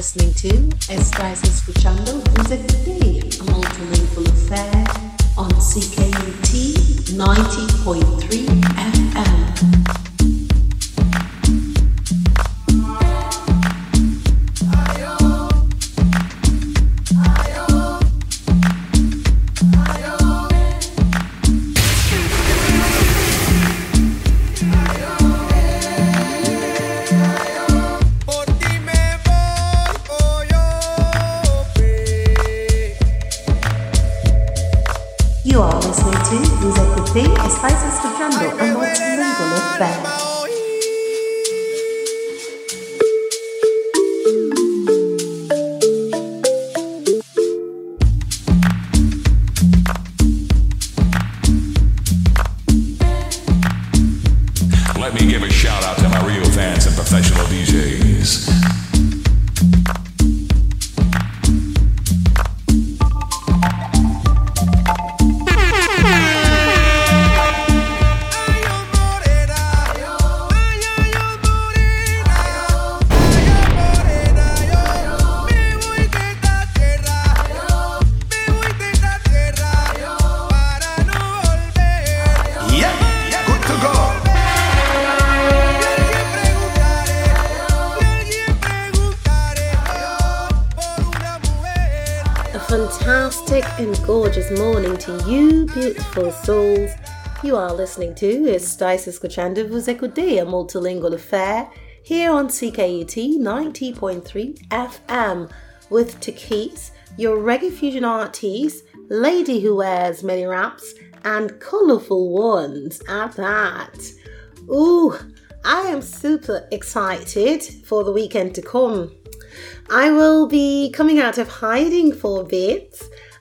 listening to Estás escuchando Music Day, a multilingual affair on CKUT 90.3 FM. Listening to Estáis escuchando Vos Écoutez, a multilingual affair, here on CKUT 90.3 FM with Takeyce, your reggae fusion artist, lady who wears many wraps, and colourful ones at that. Ooh, I am super excited for the weekend to come. I will be coming out of hiding for a bit.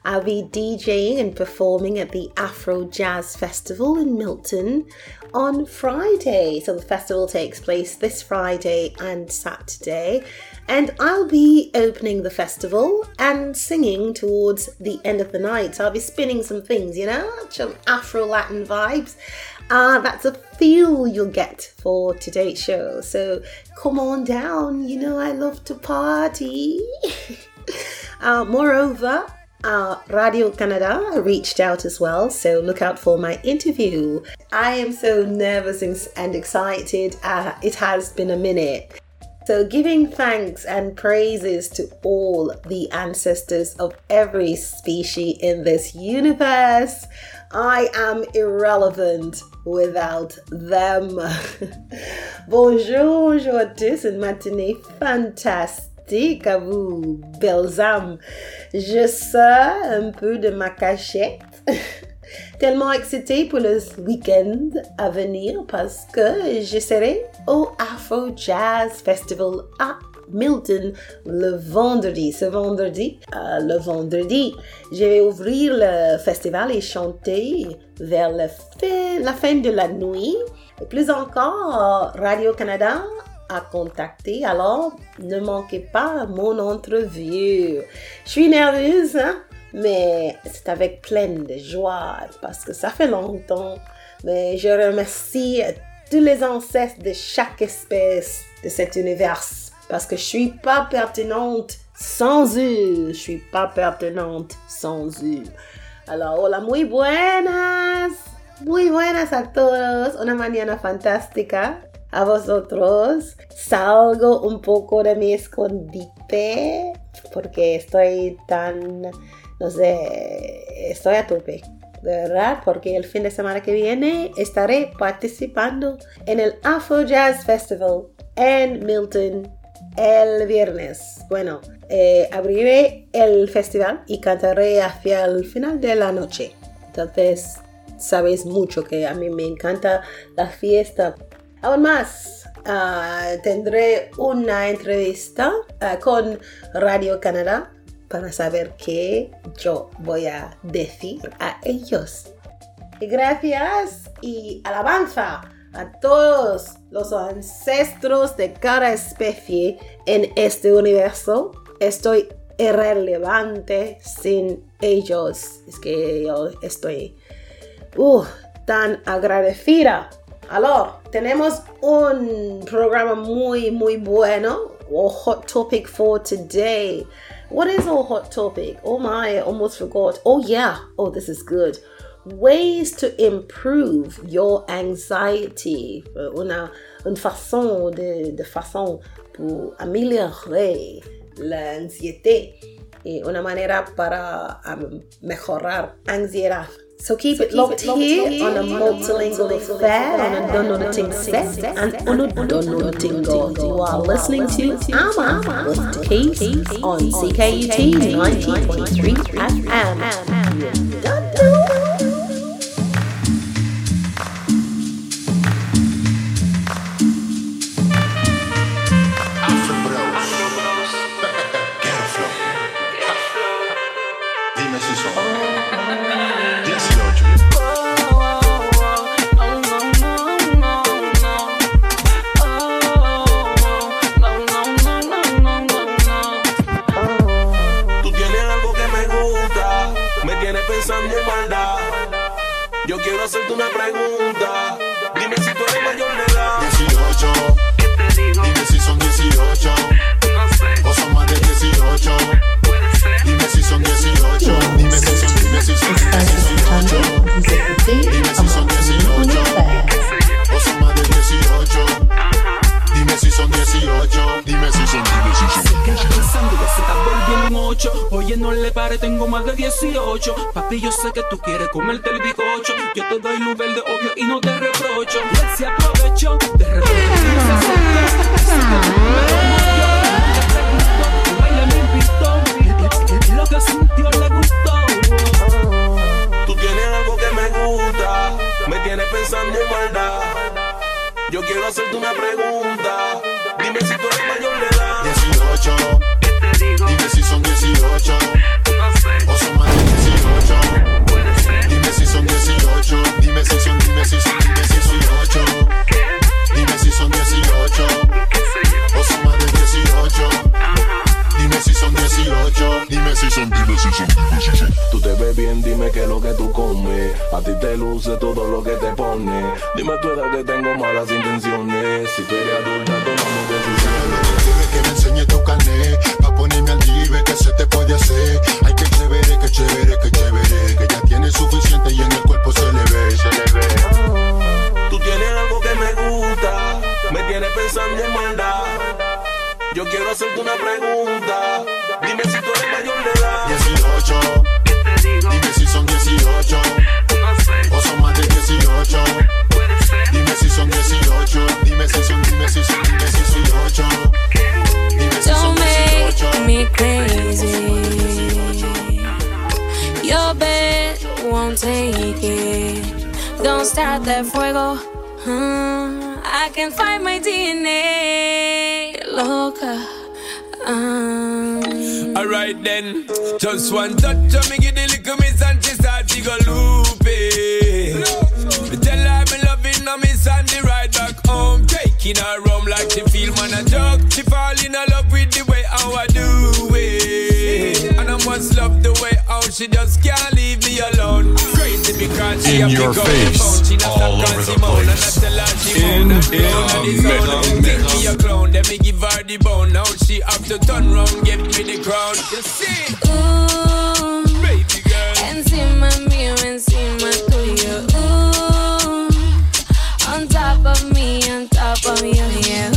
I'll be DJing and performing at the Afro Jazz Festival in Milton on Friday. So the festival takes place this Friday and Saturday. And I'll be opening the festival and singing towards the end of the night. So I'll be spinning some things, you know, some Afro Latin vibes. Uh, that's a feel you'll get for today's show. So come on down. You know, I love to party. uh, moreover, uh, Radio Canada reached out as well, so look out for my interview. I am so nervous and excited. Uh, it has been a minute. So, giving thanks and praises to all the ancestors of every species in this universe. I am irrelevant without them. bonjour, à tous, une matinée à vous, belles âmes. Je sors un peu de ma cachette. Tellement excitée pour le week-end à venir parce que je serai au Afro Jazz Festival à Milton le vendredi. Ce vendredi, euh, le vendredi, je vais ouvrir le festival et chanter vers la fin, la fin de la nuit. Et plus encore, Radio-Canada a contacté, alors ne manquez pas mon entrevue. Je suis nerveuse, hein? mais c'est avec pleine de joie parce que ça fait longtemps. Mais je remercie tous les ancêtres de chaque espèce de cet univers parce que je suis pas pertinente sans eux. Je suis pas pertinente sans eux. Alors, hola, muy buenas. Muy buenas a todos. Una mañana fantástica a vosotros. Salgo un poco de mi escondite porque estoy tan, no sé, estoy a tope. De verdad, porque el fin de semana que viene estaré participando en el Afro Jazz Festival en Milton el viernes. Bueno, eh, abriré el festival y cantaré hacia el final de la noche. Entonces, sabéis mucho que a mí me encanta la fiesta. Aún más, ah, tendré una entrevista ah, con Radio Canadá para saber qué yo voy a decir a ellos. Gracias y alabanza a todos los ancestros de cada especie en este universo. Estoy irrelevante sin ellos. Es que yo estoy uh, tan agradecida. Alors, tenemos un programa muy, muy bueno. our hot topic for today. What is our hot topic? Oh my, I almost forgot. Oh yeah. Oh, this is good. Ways to improve your anxiety. Una, a une façon de, de façon pour améliorer l'anxiété y una manera para um, mejorar ansiedad. So keep it locked here on a multilingual affair on a Don't Know the Thing set and on a Don't Know the Thing God. You are listening to Ama with Case on CKUT 90.3 FM. Lo que tú comes. A ti te luce todo lo que te pone. Dime tu edad que tengo malas intenciones. Si tú eres adulta, tomamos decisiones. Dime que me enseñe tu carnet Pa' ponerme al día que se te puede hacer Ay, que chévere, que chévere, que chévere Que ya tiene suficiente y en el cuerpo se le ve, se le ve Tú tienes algo que me gusta, me tienes pensando en maldad. Yo quiero hacerte una pregunta. Dime si tú eres mayor de edad. 18 Dime si son 18 O son más de 18 Dime si son 18 Dime si son, dime si son, dime si son 18 Dime si son Don't make me crazy. Your bed won't take it. Don't start that fuego. Hmm, I can find my DNA. Loca. Um, Alright then, just one touch of me give the little miss and she start to go loopy. Me tell her me loving her miss and the ride back home, taking her home like she feel man a joke. She fall in love with the way how I do must love the way how she just can't leave me alone. Crazy because she In a your pick up the face, phone, she not all over the she moan, and I place. she In, moan, and in clown a and the sound. mega Think mix. me a clown, then me give her the bone. Now she have to turn round, give me the crown. You see, ooh, baby girl. encima mío, encima tuyo. Ooh, on top of me, on top of you, oh, yeah.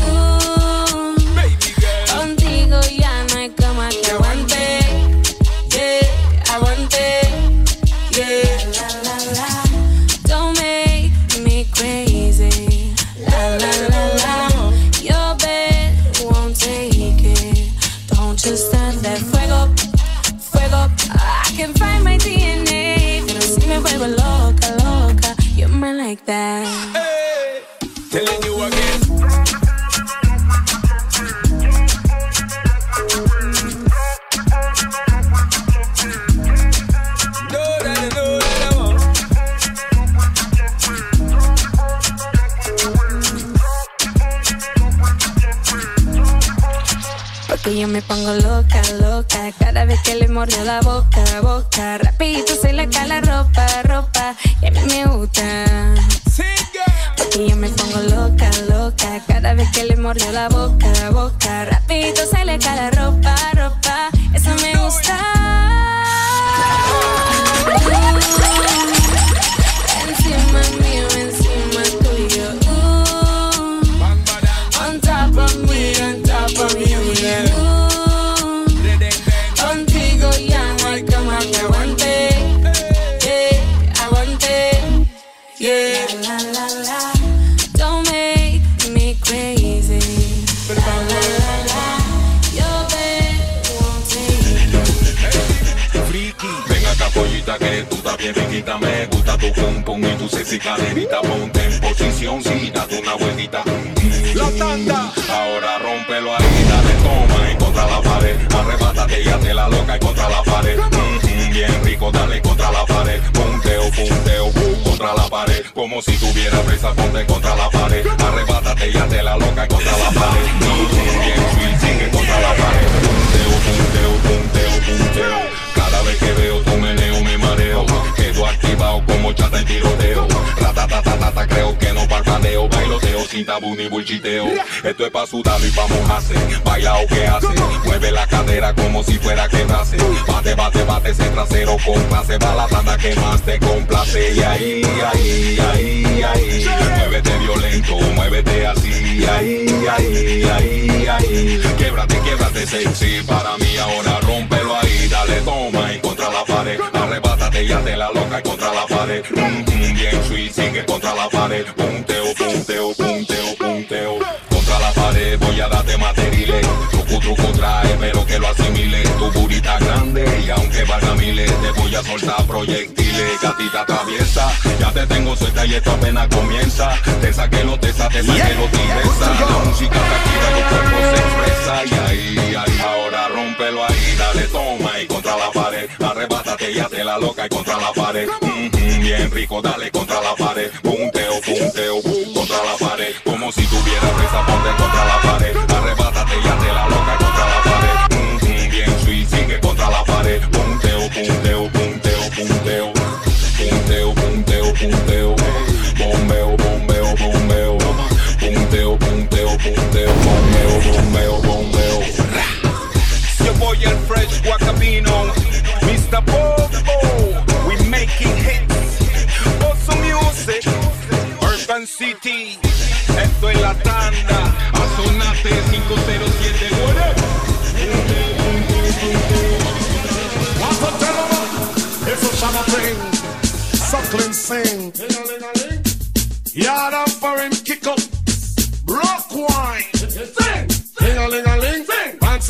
Sin tabú ni bullshiteo. Esto es pa' sudarlo y pa' mojarse. Baila o que hace. Mueve la cadera como si fuera quebrase Bate, bate, bate ese trasero con clase Va la tanda que más te complace. Y ahí, ahí, ahí, ahí. Muévete violento, muévete así. Ahí, ahí, ahí, ahí. Quiebrate, quiebrate sexy. Para mí ahora rómpelo ahí. Dale toma y contra la pared. Arrebátate y hazte la loca y contra la pared. Mm, mm, Bien sweet, sigue contra la pared. Punteo, punteo, punteo, pero que lo asimile. Tu burita grande y aunque valga miles Te voy a soltar proyectiles. Gatita traviesa, ya te tengo suelta y esto apenas comienza. Te saqué lo tesa, te saqué lo tigresa La música te activa el cuerpo se expresa. Y ahí, ahí, ahora rómpelo ahí. Dale toma y contra la pared. Arrebátate y hazte la loca y contra la pared. Mm, mm, Bien rico, dale contra la pared. Punteo,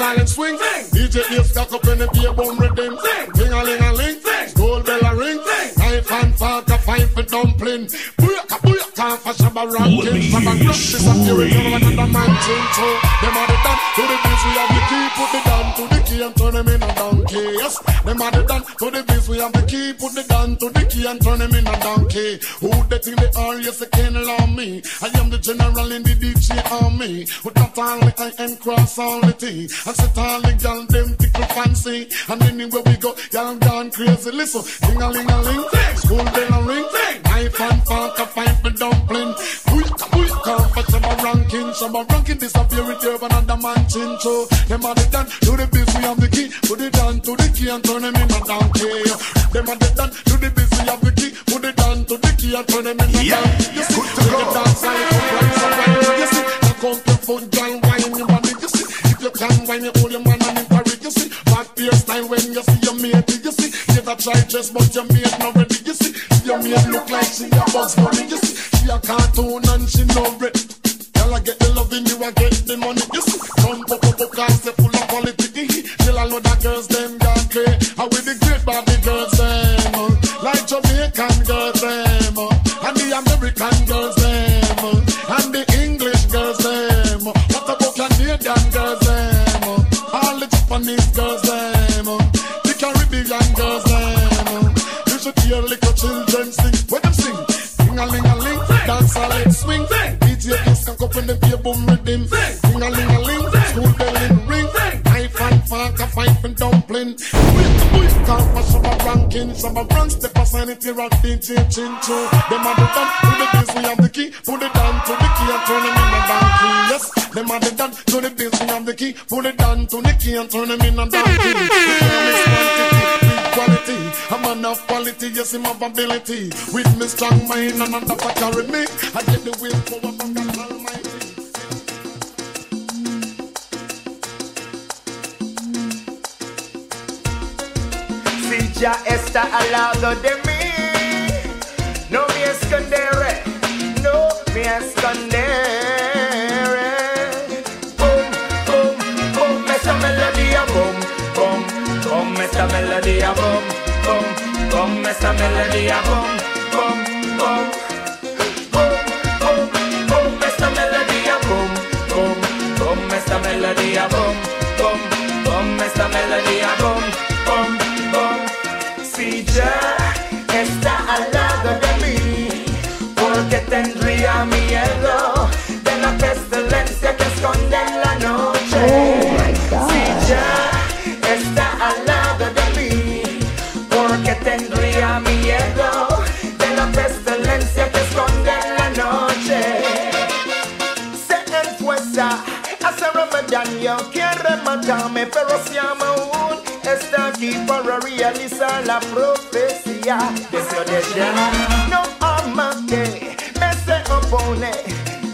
silent swing. Sing. DJ ears stuck up in the beer bone rhythm. Ding a ling a ling. Gold bell a ring. Knife and fork a fight for dumpling. Booyaka booyaka for shabba ranking. Shabba rock disappearing. You know another man tune too. Them are the done to the biz. We have the key. Put the down to the key and turn them in a donkey. Yes. Them are the done to the biz. We have the key. Put the gun to the key and turn them in a donkey. Who they think they are? Yes, they can't allow me. I am the general in the DJ army. With that only I and cross all the T. I set all the gal them tickle fancy. And anywhere we go, y'all gone crazy. Listen, ding a ling a ling, school bell a ring, knife and fork a fight for dumpling. Booyaka for shabba ranking, shabba ranking disappear with you another man chin so. Them are the done to the biz, we have the key. Put it down to the key and turn them in a donkey. Them are the done to the biz, we have the key. Put it down to the key and turn them in a donkey. You see, take it down, side, up, right, so right. You see, knock out your foot, girl, wine your body. You see, if you can wine, you hold your man and encourage. You see, back your style when you see your mate. You see, never try just but your mate not ready. You see, your mate look like she a boss money. You see, a cartoon and she no red. Girl, I get the ranking. Shabba step a sanity rock chin choo. Them are the done to the biz, we have the key. Put it down to the key and turn them in a donkey. Yes, them are the done to the biz, we have the key. Put it down to the key and turn them in a donkey. The promise quantity, big quality. A man of quality, yes, him have ability. With me strong mind and under for carry me. I get the will power from ya está al lado de mí. No me esconderé, no me esconderé. Boom, boom, boom, esa melodía, boom, boom, boom, esa melodía, boom, boom, boom, esa melodía, boom, boom, boom. Madame Ferocia Maun está aquí para realizar la profecía. Deseo de llenar, no ama que me se opone,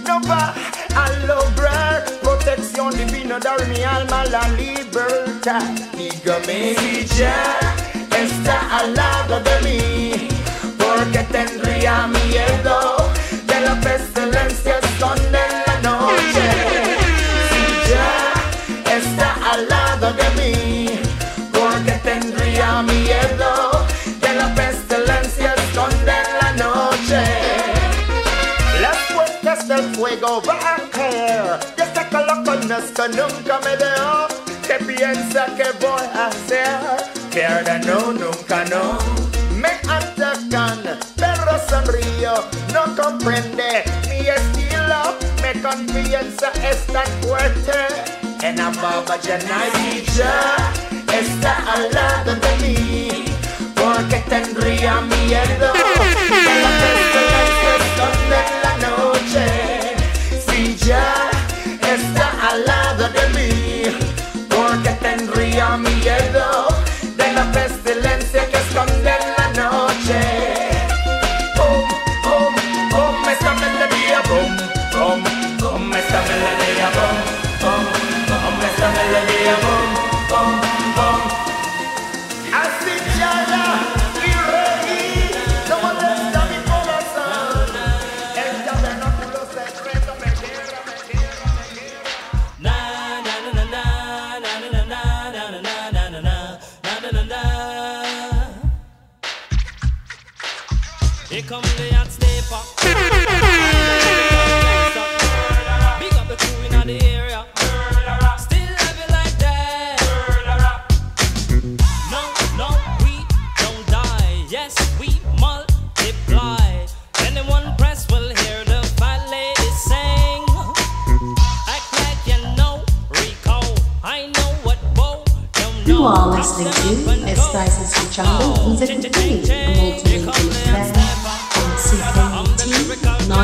no va a lograr protección divina, dar mi alma la libertad. Dígame si ya está al lado de mí, porque tendría miedo. miedo de mí, porque tendría miedo de la pestilencia esconde en la noche. Las puertas del fuego van a caer, desde que lo conozco nunca me dejó. ¿Qué piensa que voy a hacer? Pierda no, nunca no. Me atacan, pero sonrío, no comprende mi estilo, mi confianza es tan fuerte and ababa Janadija está al lado de mí, porque tendría miedo. De la pestilencia en la noche. Si ya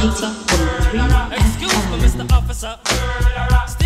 Excuse me, Mr. Officer.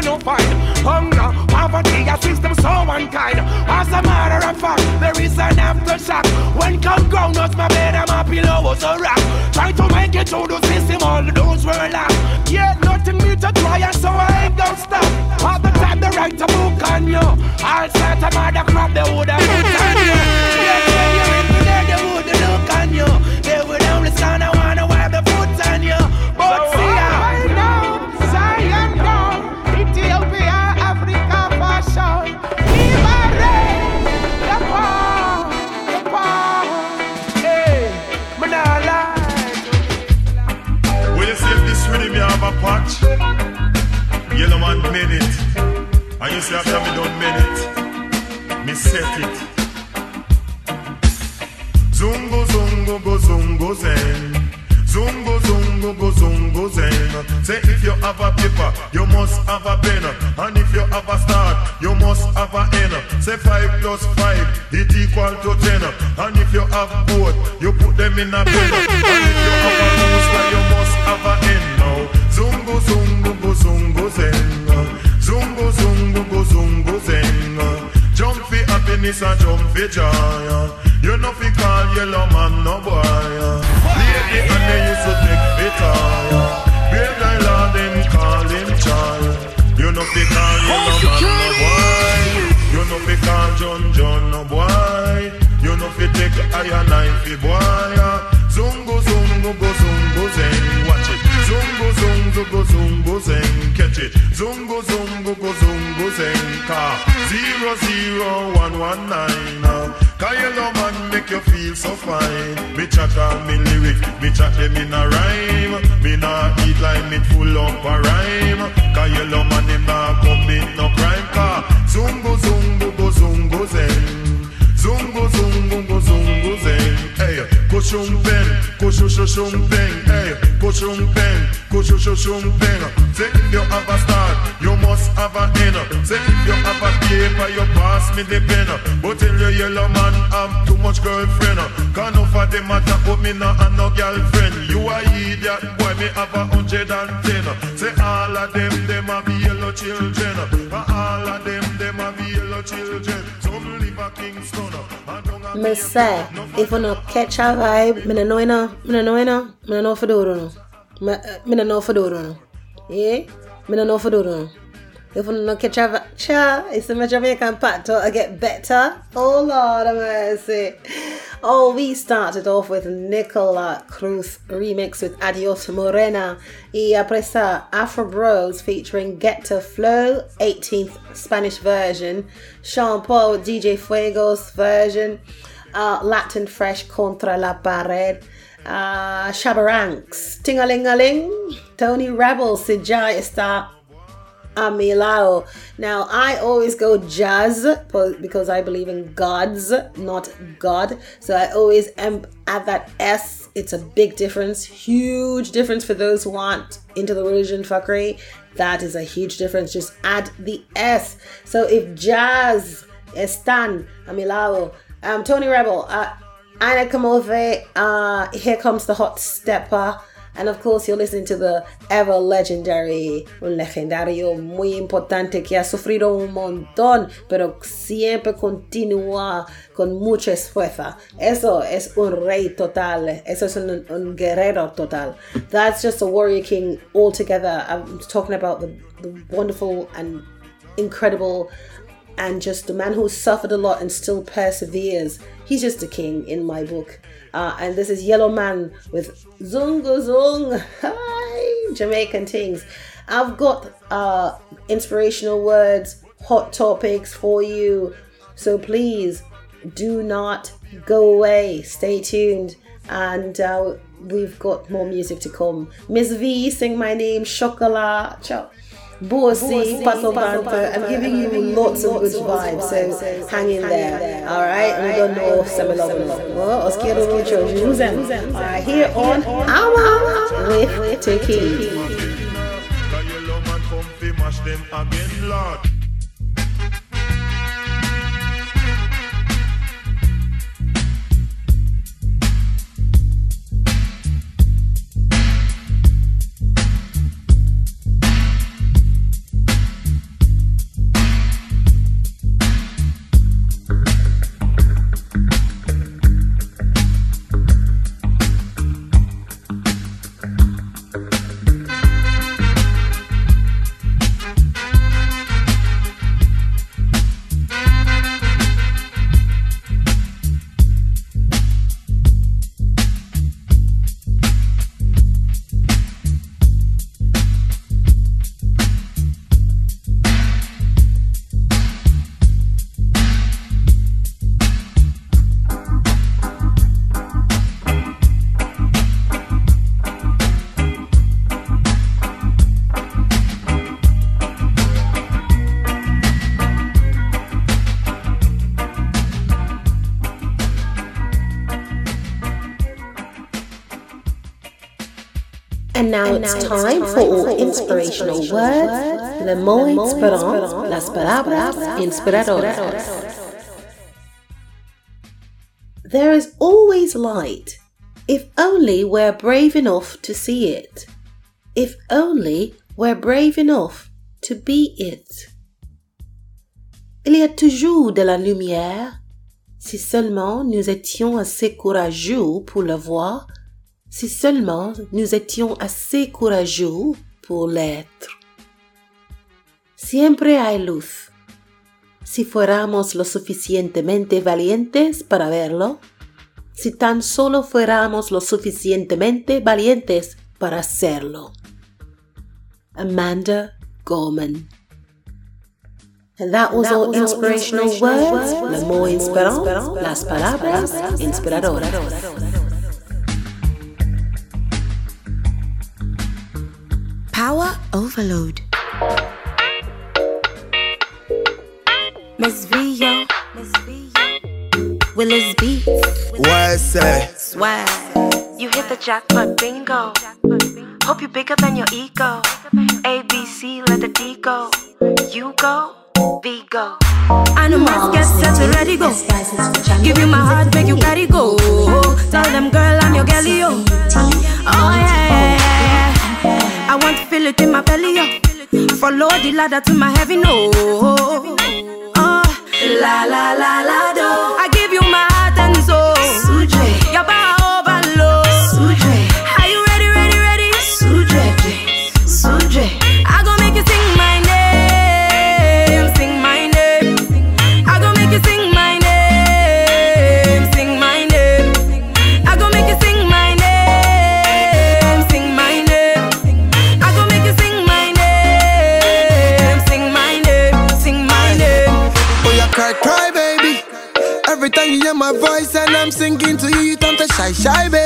Nowhere else can no find. Hunger, poverty, a system so unkind. As a matter of fact, there is an aftershock. When come us my bed and my pillow was a rock. Try to make it through the system, all those were locked. Yeah, nothing me to try, and so I ain't gonna stop. All the time, they write a book on you. Set of mother crap, they would have looked on you. It. Me. Zungo zungo go zungo zen. Zungo zungo go zungo zen. Say if you have a paper, you must have a pen. And if you have a start, you must have a end. Say five plus five, it equal to ten. And if you have both, you put them in a pen. And if you have a rooster, you must have a end now. Zungo zungo go zungo zen. Happiness and jump for joy. You know fi call yellow man no boy. Lately and they used to take fit higher. Great guy lord them call him child. You know fi call yellow man no boy. You know fi call John John no boy. You know fi take iron knife fi boy. Zungo zungo go zungo zen. Zungo zungo go zungo zen. Catch it. Zungo zungo go zungo zen. Car zero zero one one nine. uh. Cause man make you feel so fine. Me chat on me lyrics, me chat them in a rhyme. Me nah eat like me full up a rhyme. Cause man him nah commit no crime. Car zungo zungo go zungo zen. Zungo zungo go zungo zen. Hey, push um bem, ei, push um bem. Pen, kushu shushum pen. Say if you have a start, you must have a end. Say if you have a paper, you pass me the pen. But tell your yellow man I'm too much girlfriend. Can't no for them matter, but me not have no girlfriend. You a idiot, boy, me have a hundred and ten. Say all of them, them have yellow children. All of them, them have yellow children. Some live a Kingston. and don't have Me say, if no catch a vibe, me no know me no know me no know for do Me, uh, no for do no. Yeah? Me no for do no. If you no catch vibe, cha, it's a Jamaican part to get better. Oh Lord mercy. Oh, we started off with Nicola Cruz remix with Adios Morena. Y après ça, Afro Bros featuring Ghetto Flow, 18th Spanish version. Sean Paul, DJ Fuegos version. Uh, Latin Fresh Contra la Pared. Uh, Shabba Ranks, Tingalingaling. Tony Rebel, Sijai está a mi lado. Now, I always go jazz because I believe in gods, not God. So I always am add that S. It's a big difference, huge difference for those who aren't into the religion fuckery. That is a huge difference. Just add the S. So if jazz están a mi um, Tony Rebel, uh, Ini Kamoze, uh, here comes the hot stepper. And of course, you're listening to the ever legendary, un legendario muy importante que ha sufrido un montón, pero siempre continúa con mucha esfuerzo. Eso es un rey total. Eso es un, un guerrero total. That's just a warrior king altogether. I'm talking about the, the wonderful and incredible and just a man who suffered a lot and still perseveres. He's just a king in my book. Uh, and this is Yellowman with Zunga Zung. Hi, Jamaican things. I've got uh, inspirational words, hot topics for you. So please do not go away. Stay tuned. And uh, we've got more music to come. Miss V, sing my name, Chocolat. Ciao. Bossy, Paso Banter. I'm giving you lots of good vibes, so hang in there. All right, we don't know Samalong. Well, os quiero mucho. Jerusalem. All right, here on Awa with Tiki. The yellow man come fi mash them again, Lord. And now it's time for all inspirational words. Le mot inspirant, las palabras inspiradoras. There is always light, if only we're brave enough to see it. If only we're brave enough to be it. Il y a toujours de la lumière, si seulement nous étions assez courageux pour le voir, si seulement nous étions assez courageux pour l'être. Siempre hay luz. Si fuéramos lo suficientemente valientes para verlo, si tan solo fuéramos lo suficientemente valientes para hacerlo. Amanda Gorman. And that was all inspirational words, mot inspirant, las palabras inspiradoras. Power overload. Miss Vio. Miss Vio. Willis Beats. What say? Swag. You hit the jackpot bingo. Hope you're bigger than your ego. A, B, C, let the D go. You go, V go. Animals get set to ready go. Give you my heart, make you carry go. Tell them, girl, I'm your girlie, yo. Oh, yeah, yeah, yeah, yeah. I want to feel it in my belly, yo. Follow the ladder to my heaven, no. Oh, uh, la, la, la, la, do. 在下一杯。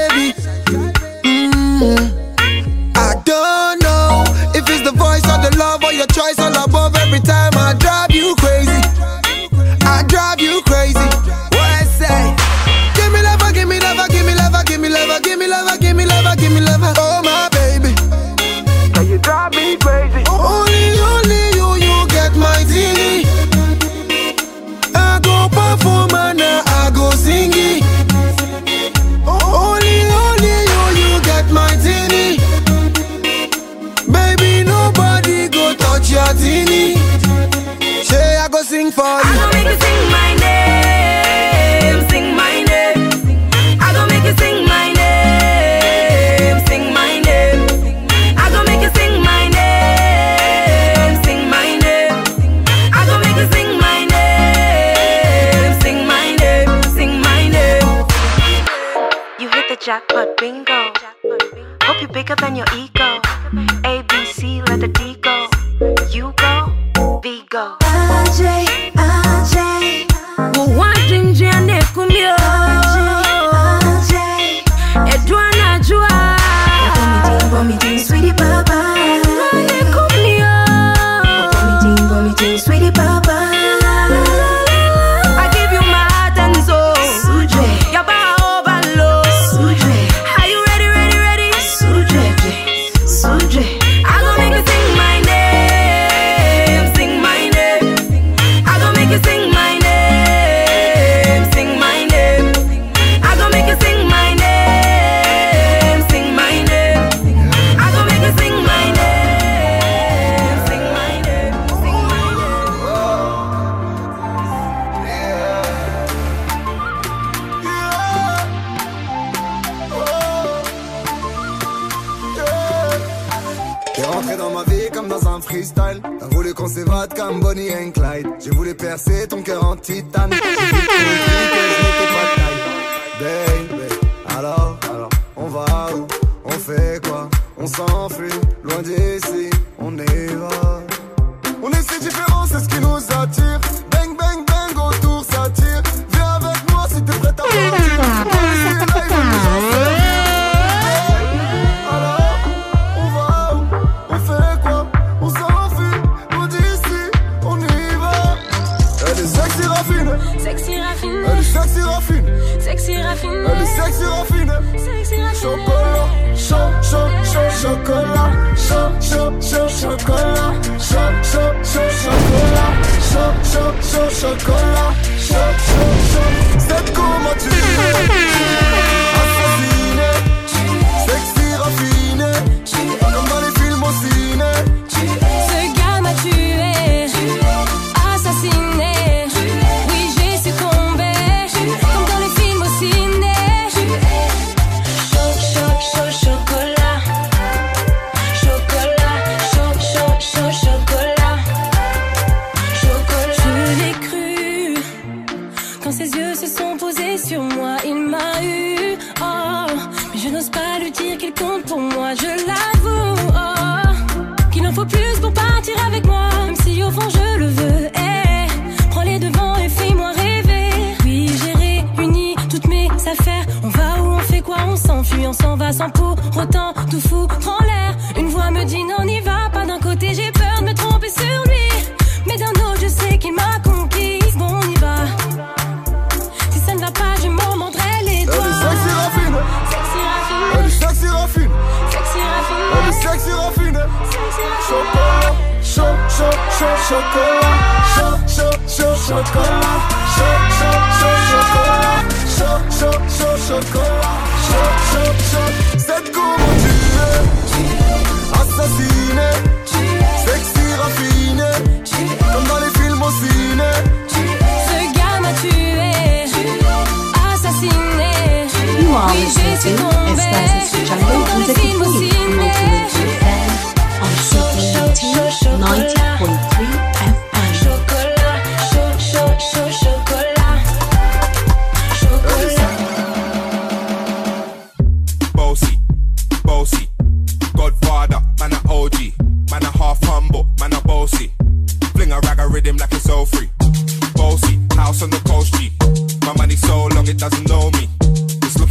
Chaud, chocolat,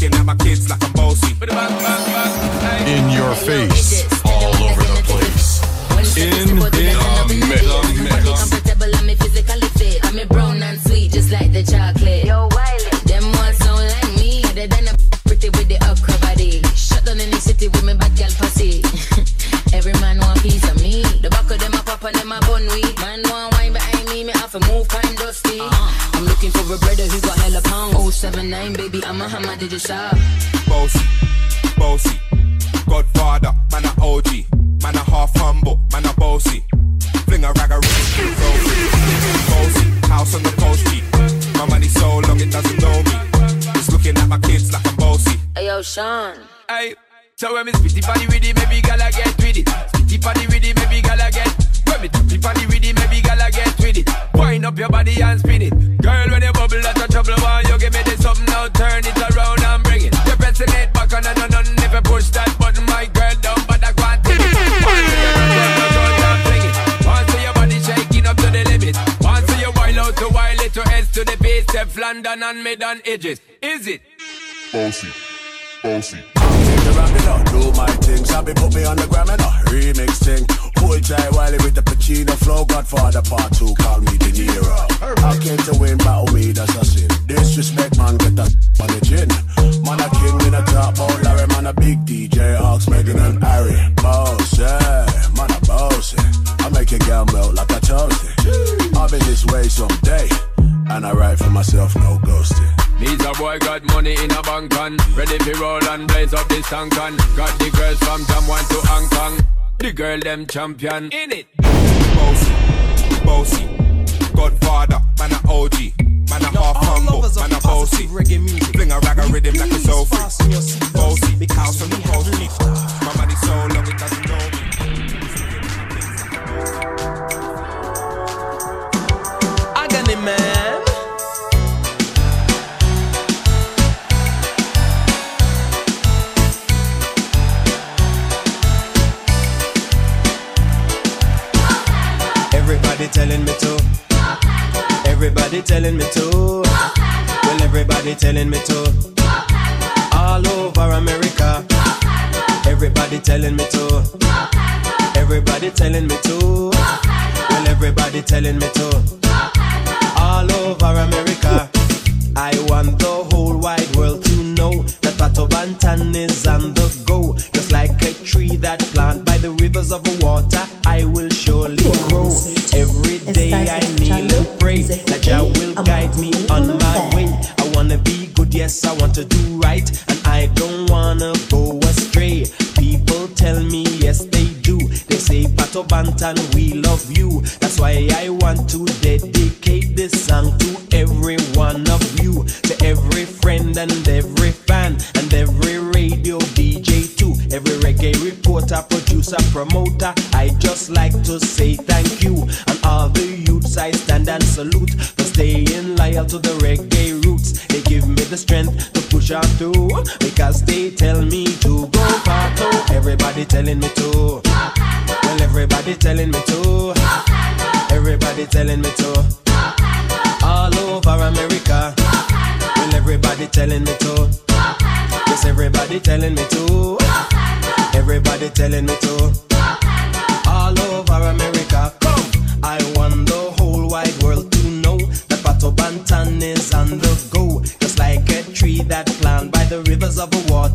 looking at my kids like I'm bossy. In your face, all over the place. In the mix. I'm brown and sweet, just like the chocolate. 079, baby, I'm a hammer, did you shop? Bossy, bossy. Godfather, man a OG. Man a half humble, man a bossy. Fling a rag a rhythm, bossy. Bossy, house on the coast G. My money so long it doesn't know me. It's looking at my kids like I'm bossy. Hey, yo, Sean. Hey, so when me spitty party with it, maybe gala get with it. Spitty party with it, maybe gala get. When me tippy party with it, maybe gala get with it. Wind up your body and spin it. Trouble. Why you give me this up now? Turn it around and bring it. You're pressing it back on and on and if you push that button, my girl body shaking up to the limit. Once you wild out to wild it to S to the base, step London and mid on edges. Is it? Bossy, bossy. Do my thing, Sabi put me on the gram and a remix thing. Hold tight Wiley with the Pacino flow. Godfather part two, call me De Niro. I came to win, battle me, that's a sin. Disrespect, man, get that on the chin. Man, a king in a top, oh Larry, man, a big DJ, Ox, Megan and Harry. Boss, yeah, man, a boss, yeah. I make your girl melt like a toasty. I'll be this way someday, and I write for myself, no ghosting. Needs a boy got money in a bank and ready to roll and blaze up this tank and got the girls from Jamwan to Hong Kong. The girl them champion in it. Everybody telling me to. Everybody telling me to. All over America. Come. I want the whole wide world to know that Pato Banton is on the go. Just like a tree that planted by the rivers of water,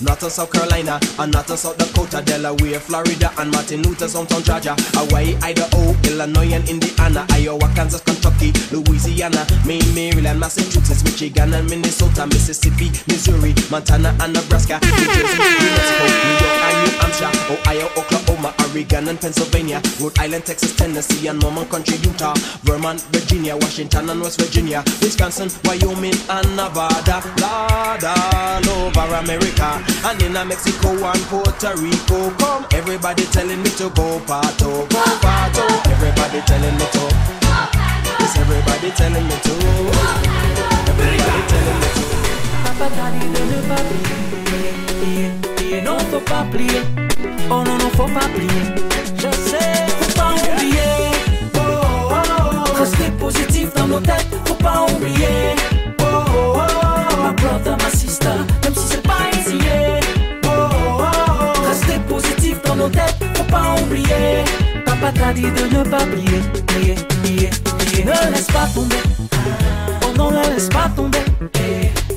North and South Carolina, and North and South Dakota, Delaware, Florida, and Martin Luther, Hometown, Georgia, Hawaii, Idaho, Illinois, and Indiana, Iowa, Kansas, Kentucky, Louisiana, Maine, Maryland, Massachusetts, Michigan, and Minnesota, Mississippi, Missouri, Montana, and Nebraska, New Jersey, New Mexico, New York, and New Hampshire, Ohio, Oklahoma, Oregon, and Pennsylvania, Rhode Island, Texas, Tennessee, and Mormon Country, Utah, Vermont, Virginia, Washington, and West Virginia, Wisconsin, Wyoming, and Nevada, Lord, all over America, and in Mexico and Puerto Rico. Come, everybody telling me to go Pato, go Pato. Everybody telling me to. Yes, everybody telling me to. Everybody telling me to. Papa dit de ne pas plier, plier, non faut pas plier, oh non non faut pas plier, je sais, faut pas oublier, oh, oh, oh. rester positif dans nos têtes, faut pas oublier, oh, oh, oh. ma brother, ma sister, même si c'est pas easy, oh, oh, oh. rester positif dans nos têtes, faut pas oublier, papa t'a dit de ne pas plier, plier, plier, plier, ne laisse pas tomber, oh ne laisse pas tomber.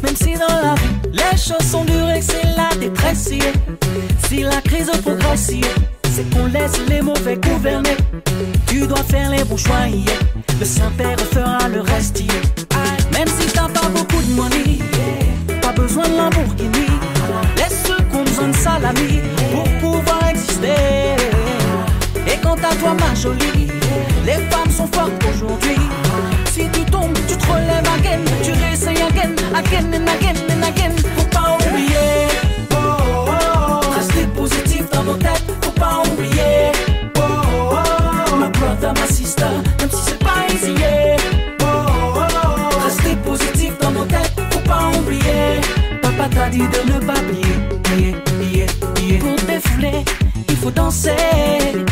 Même si dans la vie, les choses sont dures et c'est la détresse, si la crise progresse, c'est qu'on laisse les mauvais gouverner. Tu dois faire les bons choix, le Saint-Père fera le reste. Même si pas beaucoup de money, pas besoin de Lamborghini. Laisse ceux qui ont besoin de salami pour pouvoir exister. Et quant à toi, ma jolie, les femmes sont fortes aujourd'hui. Tu te relèves again, tu réessayes again, again and again and again. Faut pas oublier, oh, oh, oh. positif dans nos têtes, faut pas oublier, oh, oh, oh. brother, ma sister, même si c'est pas easy, yeah. oh, oh, oh. positif dans nos têtes, faut pas oublier. Papa t'a dit de ne pas plier, plier, plier, plier. Pour défouler, il faut danser.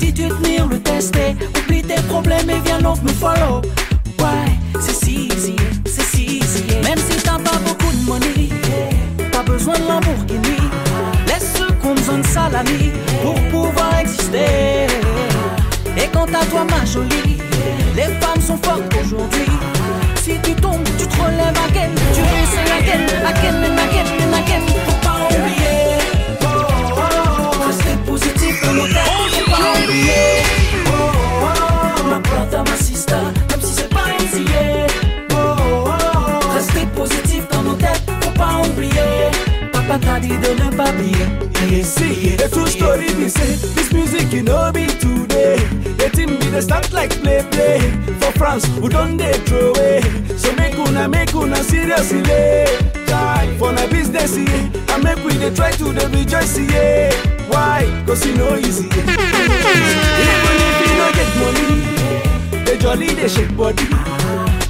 Dis-tu tenir le tester, oublie tes problèmes et viens donc me follow. Ouais, c'est si easy, c'est si easy. Même si t'as pas beaucoup de money, pas besoin de Lamborghini. Laisse ceux qui ont besoin de salami pour pouvoir exister. Et quant à toi, ma jolie, les femmes sont fortes aujourd'hui. Si tu tombes, tu te relèves again, tu réessayes again, again and again papa t'a dit de ne pas see, the true story be say this music you know be today. The thing be the start like play play for France who don't they throw away. So make una make una seriously. For na business yeah. and make we dey try to dey rejoice yeah. Why? Cause you know easy. Even if you no get money, the jolly they shake body.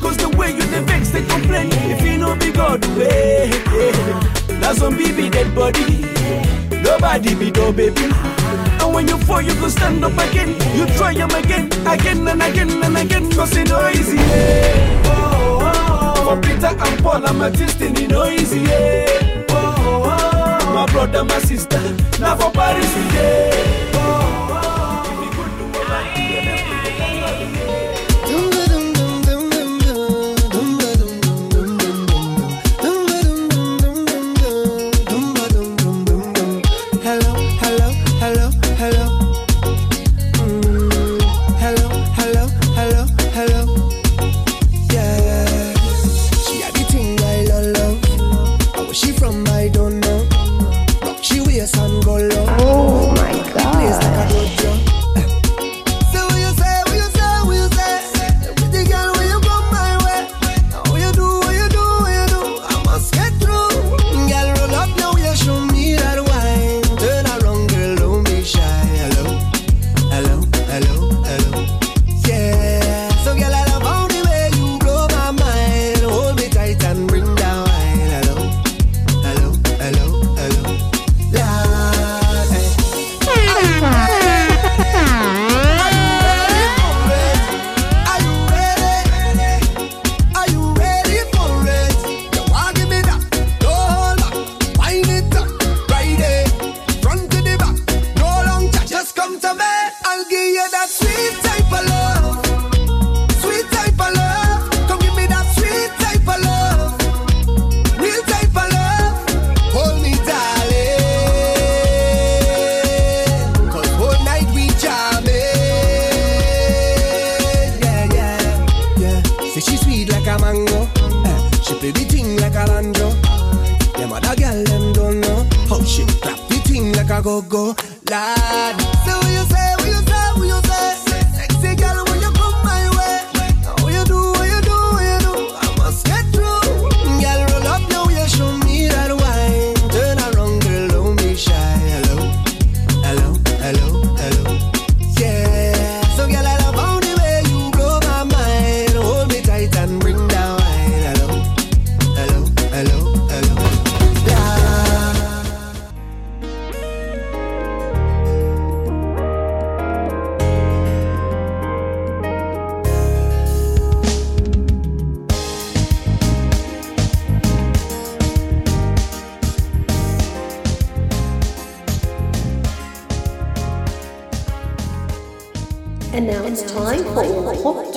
Cause the way you dey vex they complain if you no be God way. Yeah. Now some baby dead body. Nobody be no baby. And when you fall, you go stand up again. You try them again, again and again and again. Cause it no easy. Yeah. Oh, oh, oh. For Peter and Paul, I'm a testing, it no easy. Yeah. Oh, oh, oh. My brother, my sister, now for Paris we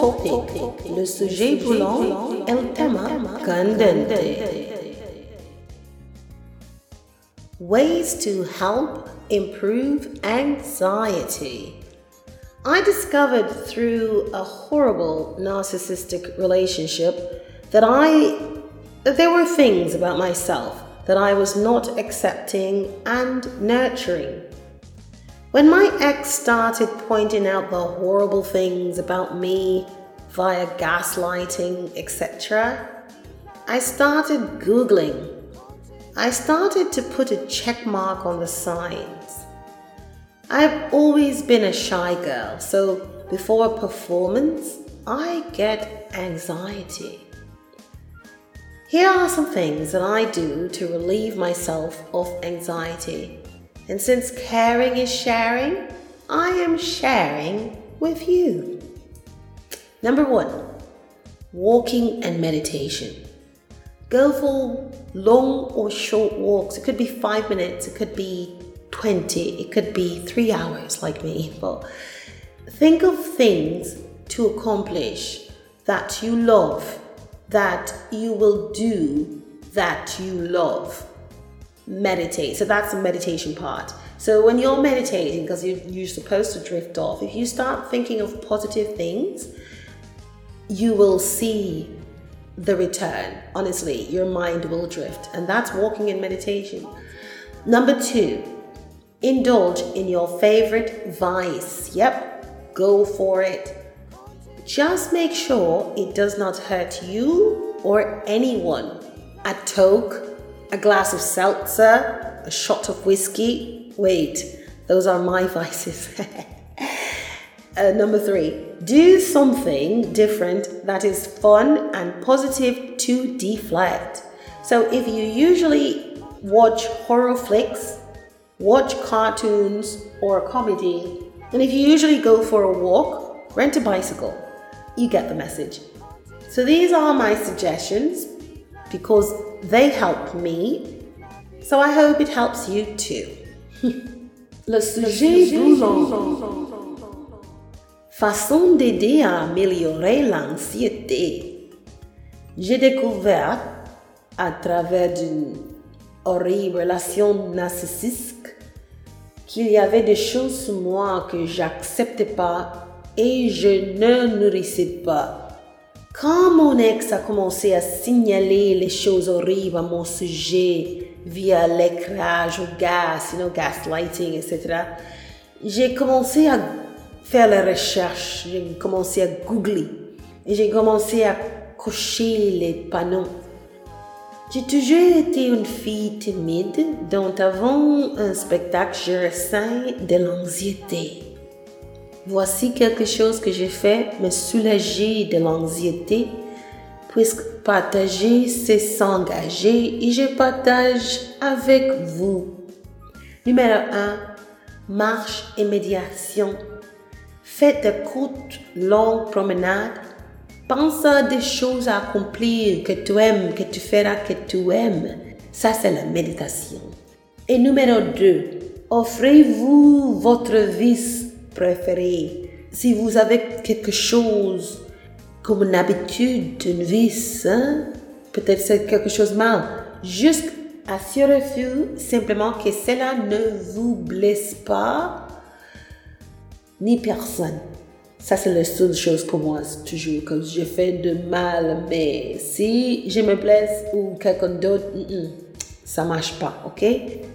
topic. Le sujet brûlant, el tema candente. Ways to help improve anxiety. I discovered through a horrible narcissistic relationship that I that there were things about myself that I was not accepting and nurturing. When my ex started pointing out the horrible things about me via gaslighting, etc., I started Googling. I started to put a check mark on the signs. I've always been a shy girl, so before a performance, I get anxiety. Here are some things that I do to relieve myself of anxiety. And since caring is sharing, I am sharing with you. Number one, walking and meditation. Go for long or short walks. It could be five minutes, it could be 20, it could be three hours, like me. But think of things to accomplish that you love, that you will do that you love meditate. So that's the meditation part. So when you're meditating, because you're, you're supposed to drift off, if you start thinking of positive things, you will see the return. Honestly, your mind will drift. And that's walking in meditation. Number two, indulge in your favorite vice. Yep, go for it. Just make sure it does not hurt you or anyone. A toke, a glass of seltzer, a shot of whiskey. Wait, those are my vices. Uh, number three, do something different that is fun and positive to deflect. So, if you usually watch horror flicks, watch cartoons or comedy, and if you usually go for a walk, rent a bicycle, you get the message. So, these are my suggestions because they help me. So, I hope it helps you too. Le sujet brûlant. Façon d'aider à améliorer l'anxiété. J'ai découvert à travers d'une horrible relation narcissique qu'il y avait des choses sur moi que j'acceptais pas et je ne nourrissais pas. Quand mon ex a commencé à signaler les choses horribles à mon sujet via l'écrage au gaz, you gaslighting, etc., j'ai commencé à faire les recherches, j'ai commencé à googler j'ai commencé à cocher les panneaux. J'ai toujours été une fille timide dont avant un spectacle je ressens de l'anxiété. Voici quelque chose que j'ai fait me soulager de l'anxiété puisque partager c'est s'engager et je partage avec vous. Numéro 1. Marche et médiation. Faites de courtes, longues promenades. Pense à des choses à accomplir que tu aimes, que tu feras que tu aimes. Ça, c'est la méditation. Et numéro 2. Offrez-vous votre vice préféré. Si vous avez quelque chose comme une habitude, une vice, hein, peut-être c'est quelque chose de mal. Juste assurez-vous simplement que cela ne vous blesse pas ni personne. Ça, c'est la seule chose que moi, toujours que je fais de mal. Mais si je me blesse ou quelqu'un d'autre, mm, mm, ça marche pas, ok?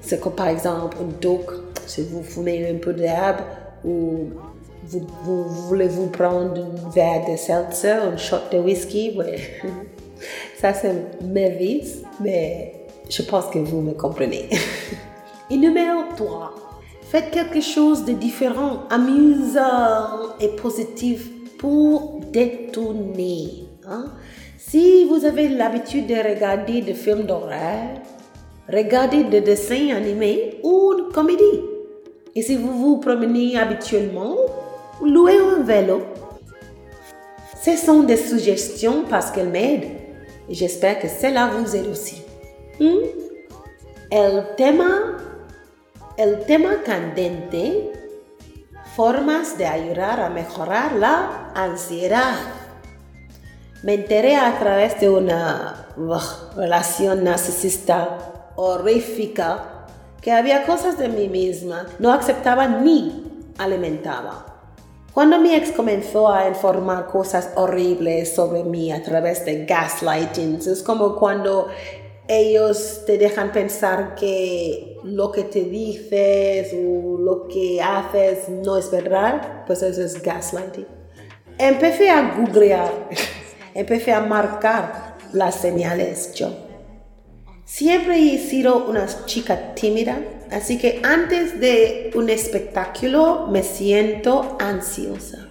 C'est comme par exemple une dope, si vous fumez un peu d'herbe ou vous, vous voulez vous prendre un verre de seltzer, un shot de whisky, ouais. ça c'est mes vices, mais je pense que vous me comprenez. Et numéro 3, faites quelque chose de différent, amusant et positif pour détourner. hein? Si vous avez l'habitude de regarder des films d'horreur, regardez des dessins animés ou une comédie. Et si vous vous promenez habituellement, louez un vélo. Ce sont des suggestions parce qu'elles m'aident. J'espère que cela vous aide aussi. Hmm? El tema, el tema candente, formas de ayudar a mejorar la ansiedad. Me enteré a través de una relación narcisista horrífica que había cosas de mí misma, no aceptaba ni alimentaba. Cuando mi ex comenzó a informar cosas horribles sobre mí a través de gaslighting, es como cuando ellos te dejan pensar que lo que te dices o lo que haces no es verdad, pues eso es gaslighting. Empecé a googlear, empecé a marcar las señales yo. Siempre he sido una chica tímida, así que antes de un espectáculo me siento ansiosa.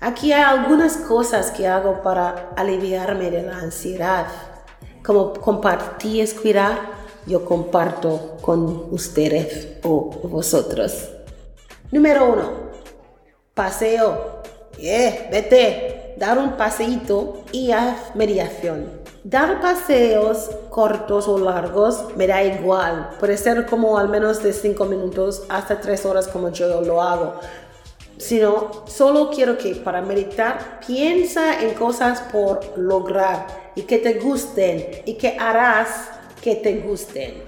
Aquí hay algunas cosas que hago para aliviarme de la ansiedad. Como compartir es cuidar, yo comparto con ustedes o vosotros. Número uno, paseo. Yeah, vete, dar un paseíto y haz mediación. Dar paseos cortos o largos me da igual. Puede ser como al menos de 5 minutos hasta 3 horas como yo lo hago. Sino, solo quiero que para meditar piensa en cosas por lograr y que te gusten y que harás que te gusten.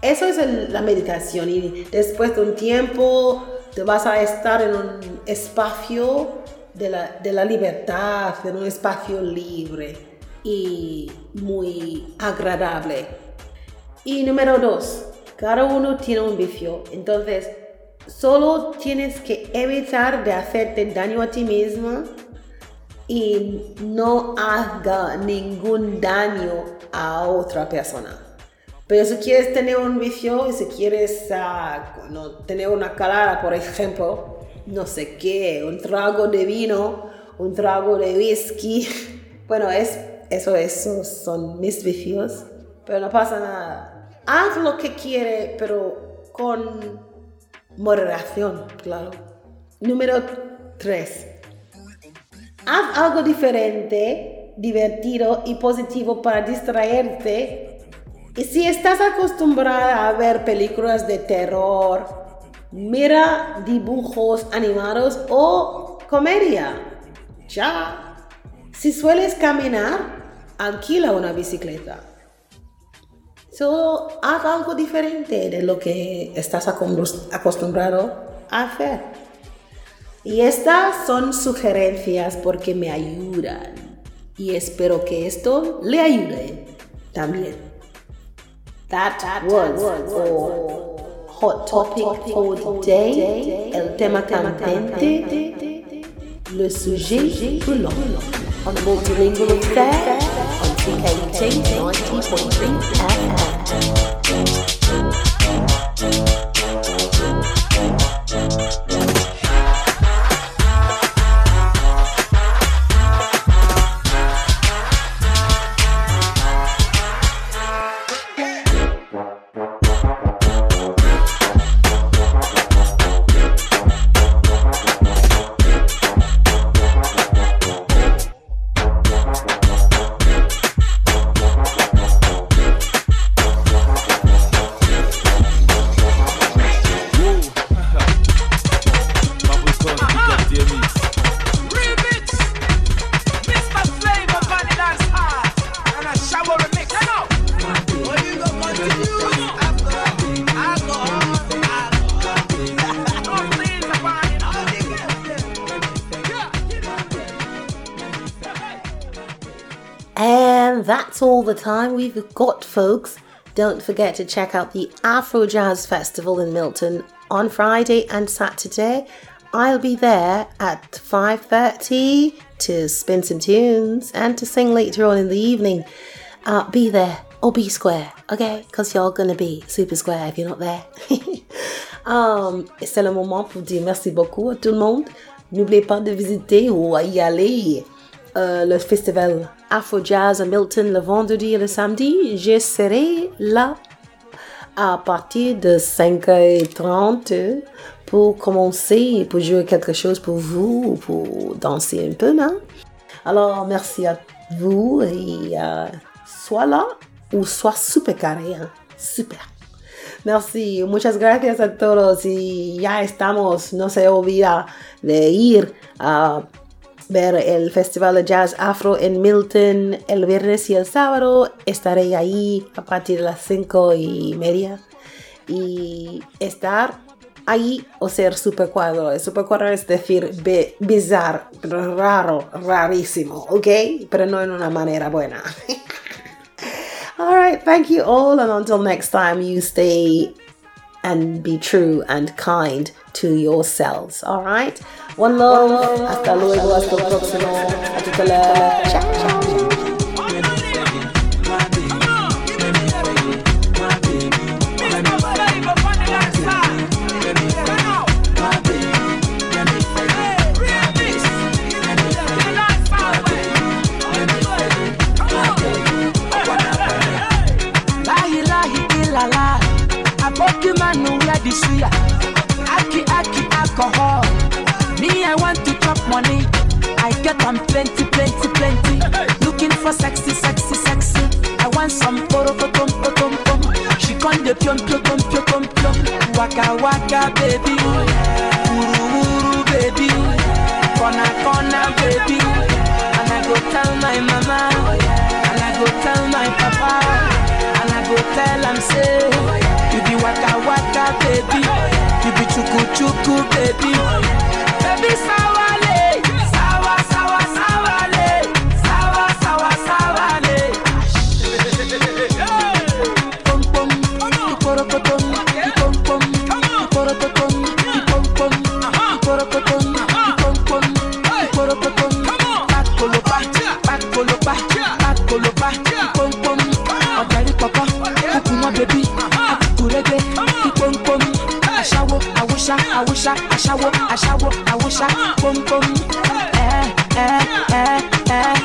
Eso es la meditación y después de un tiempo te vas a estar en un espacio de la, de la libertad, en un espacio libre y muy agradable. Y número dos, cada uno tiene un vicio, entonces solo tienes que evitar de hacerte daño a ti misma y no haga ningún daño a otra persona. Pero si quieres tener un vicio y si quieres ah, no, tener una calada, por ejemplo, no sé qué, un trago de vino, un trago de whisky, bueno, es, eso, esos son mis vicios, pero no pasa nada. Haz lo que quiere, pero con moderación, claro. Número 3. Haz algo diferente, divertido y positivo para distraerte. Y si estás acostumbrada a ver películas de terror, mira dibujos animados o comedia. Ya. Si sueles caminar, alquila una bicicleta. Solo haz algo diferente de lo que estás acostumbrado a hacer. Y estas son sugerencias porque me ayudan. Y espero que esto le ayude también. That was our hot topic for today. El tema candente, le sujet brûlant. On Multilingual Affair, on CKUT 90.3 FM. That's all the time we've got, folks. Don't forget to check out the Afro Jazz Festival in Milton on Friday and Saturday. I'll be there at 5:30 to spin some tunes and to sing later on in the evening. Uh, be there or be square, okay? Because you're gonna be super square if you're not there. Um, c'est le moment pour dire merci beaucoup à tout le monde. N'oubliez pas de visiter ou y aller euh, le festival Afro Jazz à Milton le vendredi et le samedi. Je serai là à partir de 5h30 pour commencer, pour jouer quelque chose pour vous, ou pour danser un peu, non? Alors, merci à vous et euh, soit là ou soit super carré, hein? Super. Merci, muchas gracias a todos y ya estamos, no se olvida de ir a ver el Festival de Jazz Afro en Milton el viernes y el sábado. Estaré ahí a partir de las cinco y media y estar ahí o ser super cuadro. El super cuadro es decir, bizarro, raro, rarísimo, ¿ok? Pero no en una manera buena. all right, thank you all, and until next time, you stay and be true and kind to yourselves. All right, one love. Hasta luego, hasta el próximo. Hasta la- Ciao, ciao. Lahi lahi ilala Aboki manu where the suya Aki aki alcohol Me I want to chop money. I get am plenty plenty plenty. Looking for sexy sexy sexy. I want some poro potom potom pom She con de pion pion pion pion pion pion. Waka waka baby. Uru uru baby. Kona kona baby. And I go tell my mama. And I go tell my papa. And I go tell am say You be waka waka baby. You be chuku chuku baby Baby sawale Awúṣá Awúṣá Aṣáwo Aṣáwo Awúṣá Pom pom. Ẹ ẹ ẹ ẹ